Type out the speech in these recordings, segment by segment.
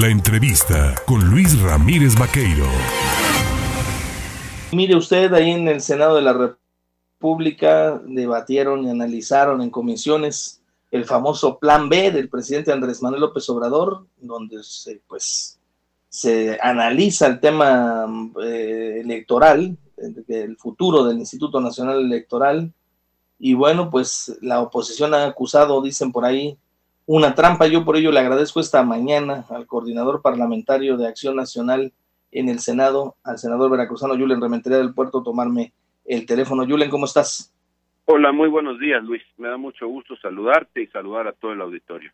La entrevista con Luis Ramírez Vaqueiro. Mire usted, ahí en el Senado de la República debatieron y analizaron en comisiones el famoso Plan B del presidente Andrés Manuel López Obrador, donde se, pues, se analiza el tema eh, electoral, el futuro del Instituto Nacional Electoral, y bueno, pues la oposición ha acusado, dicen por ahí, una trampa. Yo por ello le agradezco esta mañana al coordinador parlamentario de Acción Nacional en el Senado, al senador veracruzano Julen Rementería del Puerto, tomarme el teléfono. Julen, ¿cómo estás? Hola, muy buenos días, Luis. Me da mucho gusto saludarte y saludar a todo el auditorio.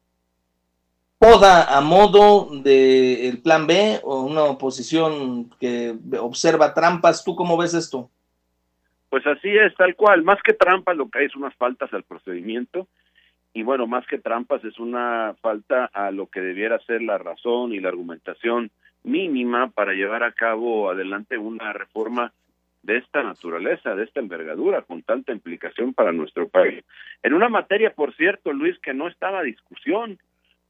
¿Poda a modo del plan B o una oposición que observa trampas? ¿Tú cómo ves esto? Pues así es, tal cual. Más que trampas, lo que hay es unas faltas al procedimiento. Y bueno, más que trampas, es una falta a lo que debiera ser la razón y la argumentación mínima para llevar a cabo adelante una reforma de esta naturaleza, de esta envergadura, con tanta implicación para nuestro país. En una materia, por cierto, Luis, que no estaba a discusión,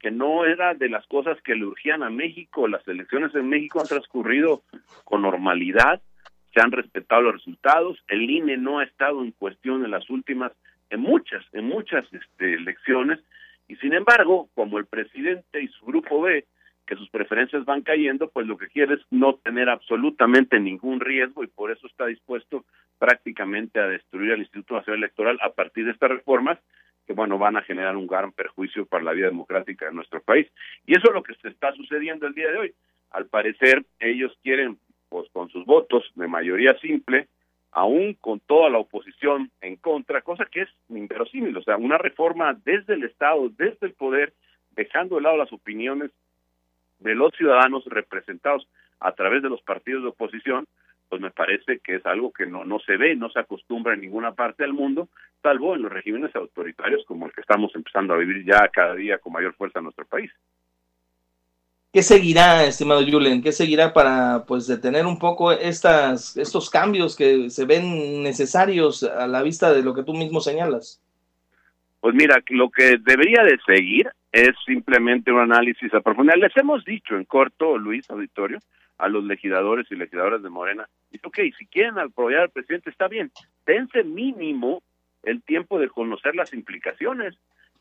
que no era de las cosas que le urgían a México. Las elecciones en México han transcurrido con normalidad, se han respetado los resultados, el INE no ha estado en cuestión en las últimas, en muchas, en muchas este, elecciones, y sin embargo, como el presidente y su grupo ve que sus preferencias van cayendo, pues lo que quiere es no tener absolutamente ningún riesgo y por eso está dispuesto prácticamente a destruir al Instituto Nacional Electoral a partir de estas reformas que bueno van a generar un gran perjuicio para la vida democrática de nuestro país. Y eso es lo que se está sucediendo el día de hoy. Al parecer ellos quieren pues con sus votos de mayoría simple, aún con toda la oposición en contra, cosa que es inverosímil, o sea, una reforma desde el Estado, desde el poder, dejando de lado las opiniones de los ciudadanos representados a través de los partidos de oposición, pues me parece que es algo que no, no se ve, no se acostumbra en ninguna parte del mundo, salvo en los regímenes autoritarios como el que estamos empezando a vivir ya cada día con mayor fuerza en nuestro país. ¿Qué seguirá, estimado Julen? ¿Qué seguirá para pues detener un poco estas, estos cambios que se ven necesarios a la vista de lo que tú mismo señalas? Pues mira, lo que debería de seguir es simplemente un análisis a profundidad. Les hemos dicho en corto, Luis Auditorio, a los legisladores y legisladoras de Morena, y ok, si quieren apoyar al presidente, está bien, dense mínimo el tiempo de conocer las implicaciones.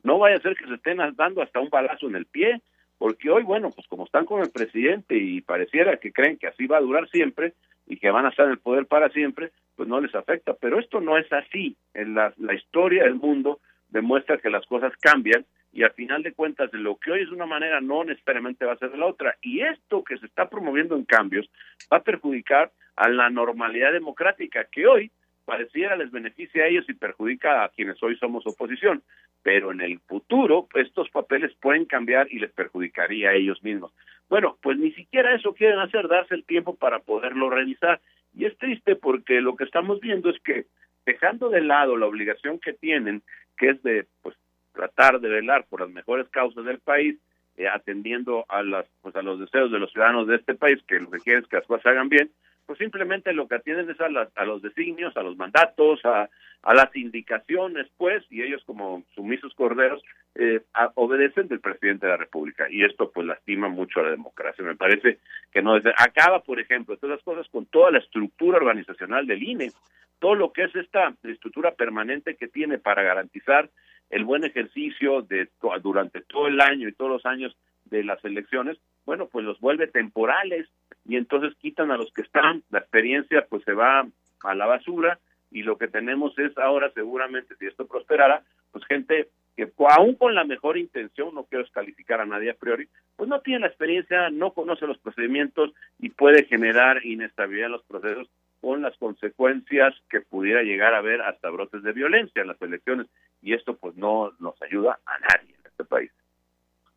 No vaya a ser que se estén dando hasta un balazo en el pie, porque hoy, bueno, pues como están con el presidente y pareciera que creen que así va a durar siempre y que van a estar en el poder para siempre, pues no les afecta. Pero esto no es así. En la, la historia del mundo demuestra que las cosas cambian y al final de cuentas lo que hoy es una manera no necesariamente va a ser de la otra. Y esto que se está promoviendo en cambios va a perjudicar a la normalidad democrática que hoy pareciera les beneficia a ellos y perjudica a quienes hoy somos oposición pero en el futuro estos papeles pueden cambiar y les perjudicaría a ellos mismos. Bueno, pues ni siquiera eso quieren hacer, darse el tiempo para poderlo revisar. Y es triste porque lo que estamos viendo es que dejando de lado la obligación que tienen, que es de pues tratar de velar por las mejores causas del país, eh, atendiendo a las pues a los deseos de los ciudadanos de este país, que lo que quieren es que las cosas se hagan bien, pues simplemente lo que atienden es a, a los designios, a los mandatos, a, a las indicaciones, pues, y ellos como sumisos corderos eh, obedecen del presidente de la República. Y esto pues lastima mucho a la democracia. Me parece que no desde, acaba, por ejemplo, todas las cosas con toda la estructura organizacional del INE, todo lo que es esta estructura permanente que tiene para garantizar el buen ejercicio de durante todo el año y todos los años de las elecciones, bueno, pues los vuelve temporales y entonces quitan a los que están, la experiencia pues se va a la basura y lo que tenemos es ahora seguramente si esto prosperara, pues gente que aún con la mejor intención, no quiero descalificar a nadie a priori, pues no tiene la experiencia, no conoce los procedimientos y puede generar inestabilidad en los procesos con las consecuencias que pudiera llegar a haber hasta brotes de violencia en las elecciones y esto pues no nos ayuda a nadie en este país.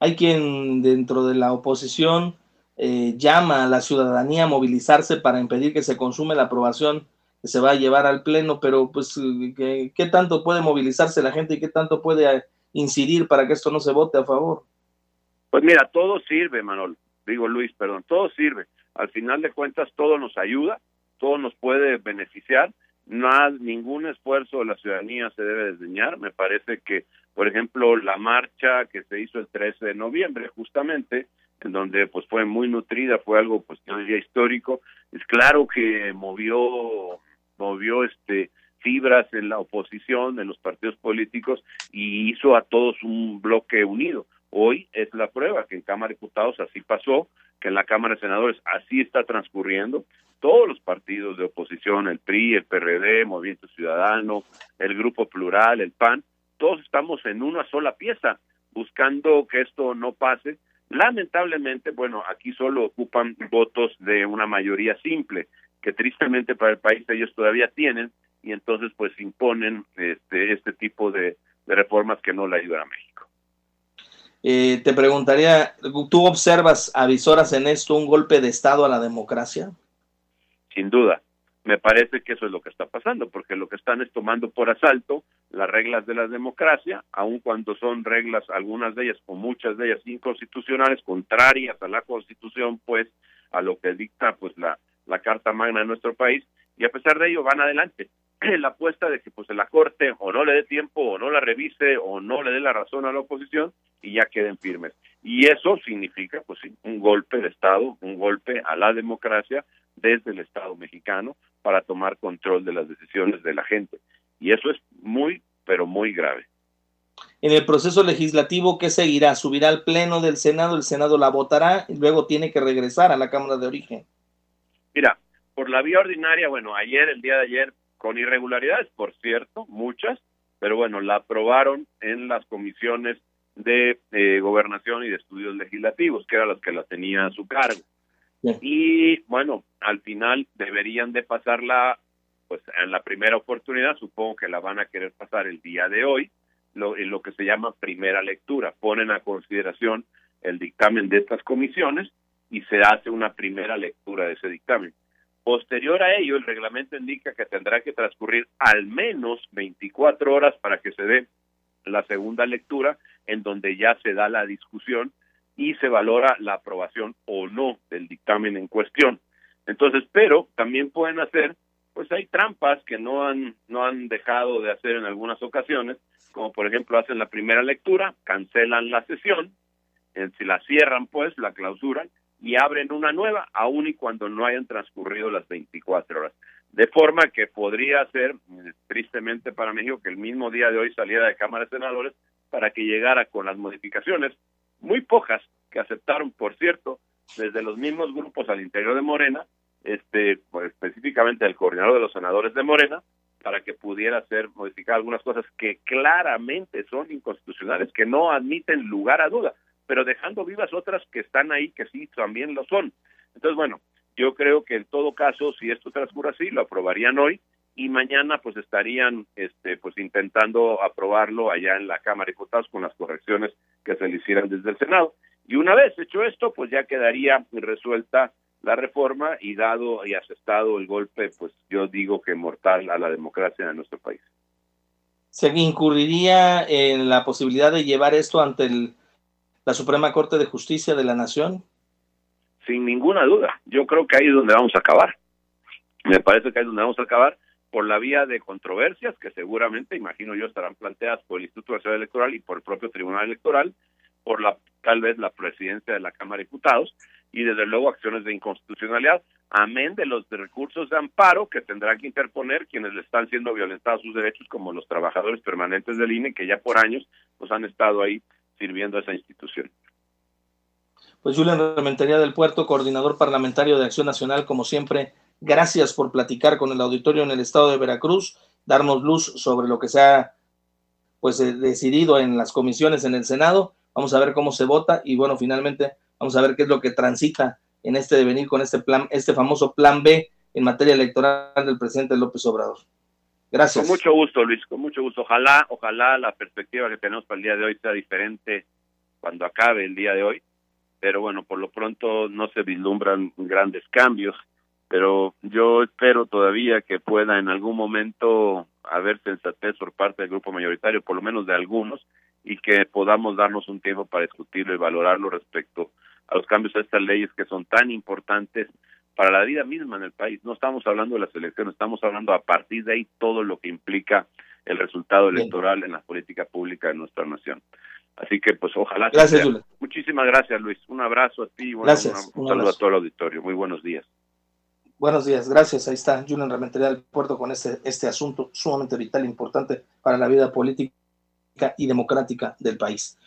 Hay quien dentro de la oposición eh, llama a la ciudadanía a movilizarse para impedir que se consume la aprobación que se va a llevar al Pleno, pero pues, ¿qué, ¿qué, tanto puede movilizarse la gente y qué tanto puede incidir para que esto no se vote a favor? Pues mira, todo sirve, Manol, digo Luis, perdón, todo sirve. Al final de cuentas, todo nos ayuda, todo nos puede beneficiar, no ningún esfuerzo de la ciudadanía se debe desdeñar. Me parece que, por ejemplo, la marcha que se hizo el 13 de noviembre, justamente, en donde pues fue muy nutrida, fue algo pues yo diría histórico. Es claro que movió movió este fibras en la oposición, en los partidos políticos y hizo a todos un bloque unido. Hoy es la prueba que en Cámara de Diputados así pasó, que en la Cámara de Senadores así está transcurriendo. Todos los partidos de oposición, el PRI, el PRD, Movimiento Ciudadano, el Grupo Plural, el PAN, todos estamos en una sola pieza buscando que esto no pase. Lamentablemente, bueno, aquí solo ocupan votos de una mayoría simple, que tristemente para el país ellos todavía tienen, y entonces pues imponen este, este tipo de, reformas que no le ayudan a México. Eh, te preguntaría, ¿tú observas avisoras en esto un golpe de Estado a la democracia? Sin duda, me parece que eso es lo que está pasando, porque lo que están es tomando por asalto las reglas de la democracia, aun cuando son reglas, algunas de ellas o muchas de ellas inconstitucionales, contrarias a la Constitución, pues a lo que dicta pues la, la Carta Magna de nuestro país, y a pesar de ello van adelante. La apuesta de que pues la Corte o no le dé tiempo o no la revise o no le dé la razón a la oposición y ya queden firmes. Y eso significa pues un golpe de Estado, un golpe a la democracia desde el Estado mexicano para tomar control de las decisiones de la gente. Y eso es muy, pero muy grave. En el proceso legislativo, ¿qué seguirá? ¿Subirá al Pleno del Senado? ¿El Senado la votará y luego tiene que regresar a la Cámara de Origen? Mira, por la vía ordinaria, bueno, ayer, el día de ayer, con irregularidades, por cierto, muchas, pero bueno, la aprobaron en las comisiones de eh, gobernación y de estudios legislativos, que eran las que la tenía a su cargo. Y bueno, al final deberían de pasarla, pues en la primera oportunidad, supongo que la van a querer pasar el día de hoy, lo, en lo que se llama primera lectura. Ponen a consideración el dictamen de estas comisiones y se hace una primera lectura de ese dictamen. Posterior a ello, el reglamento indica que tendrá que transcurrir al menos 24 horas para que se dé la segunda lectura, en donde ya se da la discusión y se valora la aprobación o no del dictamen en cuestión. Entonces, pero también pueden hacer, pues hay trampas que no han no han dejado de hacer en algunas ocasiones, como por ejemplo hacen la primera lectura, cancelan la sesión, si la cierran pues, la clausuran y abren una nueva, aun y cuando no hayan transcurrido las 24 horas. De forma que podría ser, tristemente para México, que el mismo día de hoy saliera de Cámara de Senadores para que llegara con las modificaciones muy pocas que aceptaron, por cierto, desde los mismos grupos al interior de Morena, este, pues, específicamente el coordinador de los senadores de Morena, para que pudiera ser modificar algunas cosas que claramente son inconstitucionales, que no admiten lugar a duda, pero dejando vivas otras que están ahí que sí también lo son. Entonces, bueno, yo creo que en todo caso, si esto transcurre así, lo aprobarían hoy y mañana pues estarían este pues intentando aprobarlo allá en la Cámara de Diputados con las correcciones que se le hicieran desde el Senado. Y una vez hecho esto, pues ya quedaría resuelta la reforma y dado y asestado el golpe, pues yo digo que mortal a la democracia de nuestro país. ¿Se incurriría en la posibilidad de llevar esto ante la Suprema Corte de Justicia de la Nación? Sin ninguna duda. Yo creo que ahí es donde vamos a acabar. Me parece que ahí es donde vamos a acabar por la vía de controversias que seguramente, imagino yo, estarán planteadas por el Instituto Nacional Electoral y por el propio Tribunal Electoral, por la tal vez la presidencia de la Cámara de Diputados y desde luego acciones de inconstitucionalidad, amén de los recursos de amparo que tendrán que interponer quienes le están siendo violentados sus derechos, como los trabajadores permanentes del INE, que ya por años pues han estado ahí sirviendo a esa institución. Pues Julián Rementería del Puerto, coordinador parlamentario de Acción Nacional, como siempre, Gracias por platicar con el auditorio en el estado de Veracruz, darnos luz sobre lo que se ha pues eh, decidido en las comisiones en el Senado. Vamos a ver cómo se vota y bueno, finalmente vamos a ver qué es lo que transita en este devenir con este plan, este famoso plan B en materia electoral del presidente López Obrador. Gracias. Con mucho gusto, Luis, con mucho gusto. Ojalá, ojalá la perspectiva que tenemos para el día de hoy sea diferente cuando acabe el día de hoy, pero bueno, por lo pronto no se vislumbran grandes cambios pero yo espero todavía que pueda en algún momento haber sensatez por parte del grupo mayoritario, por lo menos de algunos, y que podamos darnos un tiempo para discutirlo y valorarlo respecto a los cambios a estas leyes que son tan importantes para la vida misma en el país. No estamos hablando de las elecciones, estamos hablando a partir de ahí todo lo que implica el resultado electoral en la política pública de nuestra nación. Así que pues ojalá. Gracias. Muchísimas gracias, Luis. Un abrazo a ti. gracias. un, saludo a todo el auditorio. Muy buenos días. Buenos días, gracias. Ahí está Julian Rementería del Puerto con este, este asunto sumamente vital e importante para la vida política y democrática del país.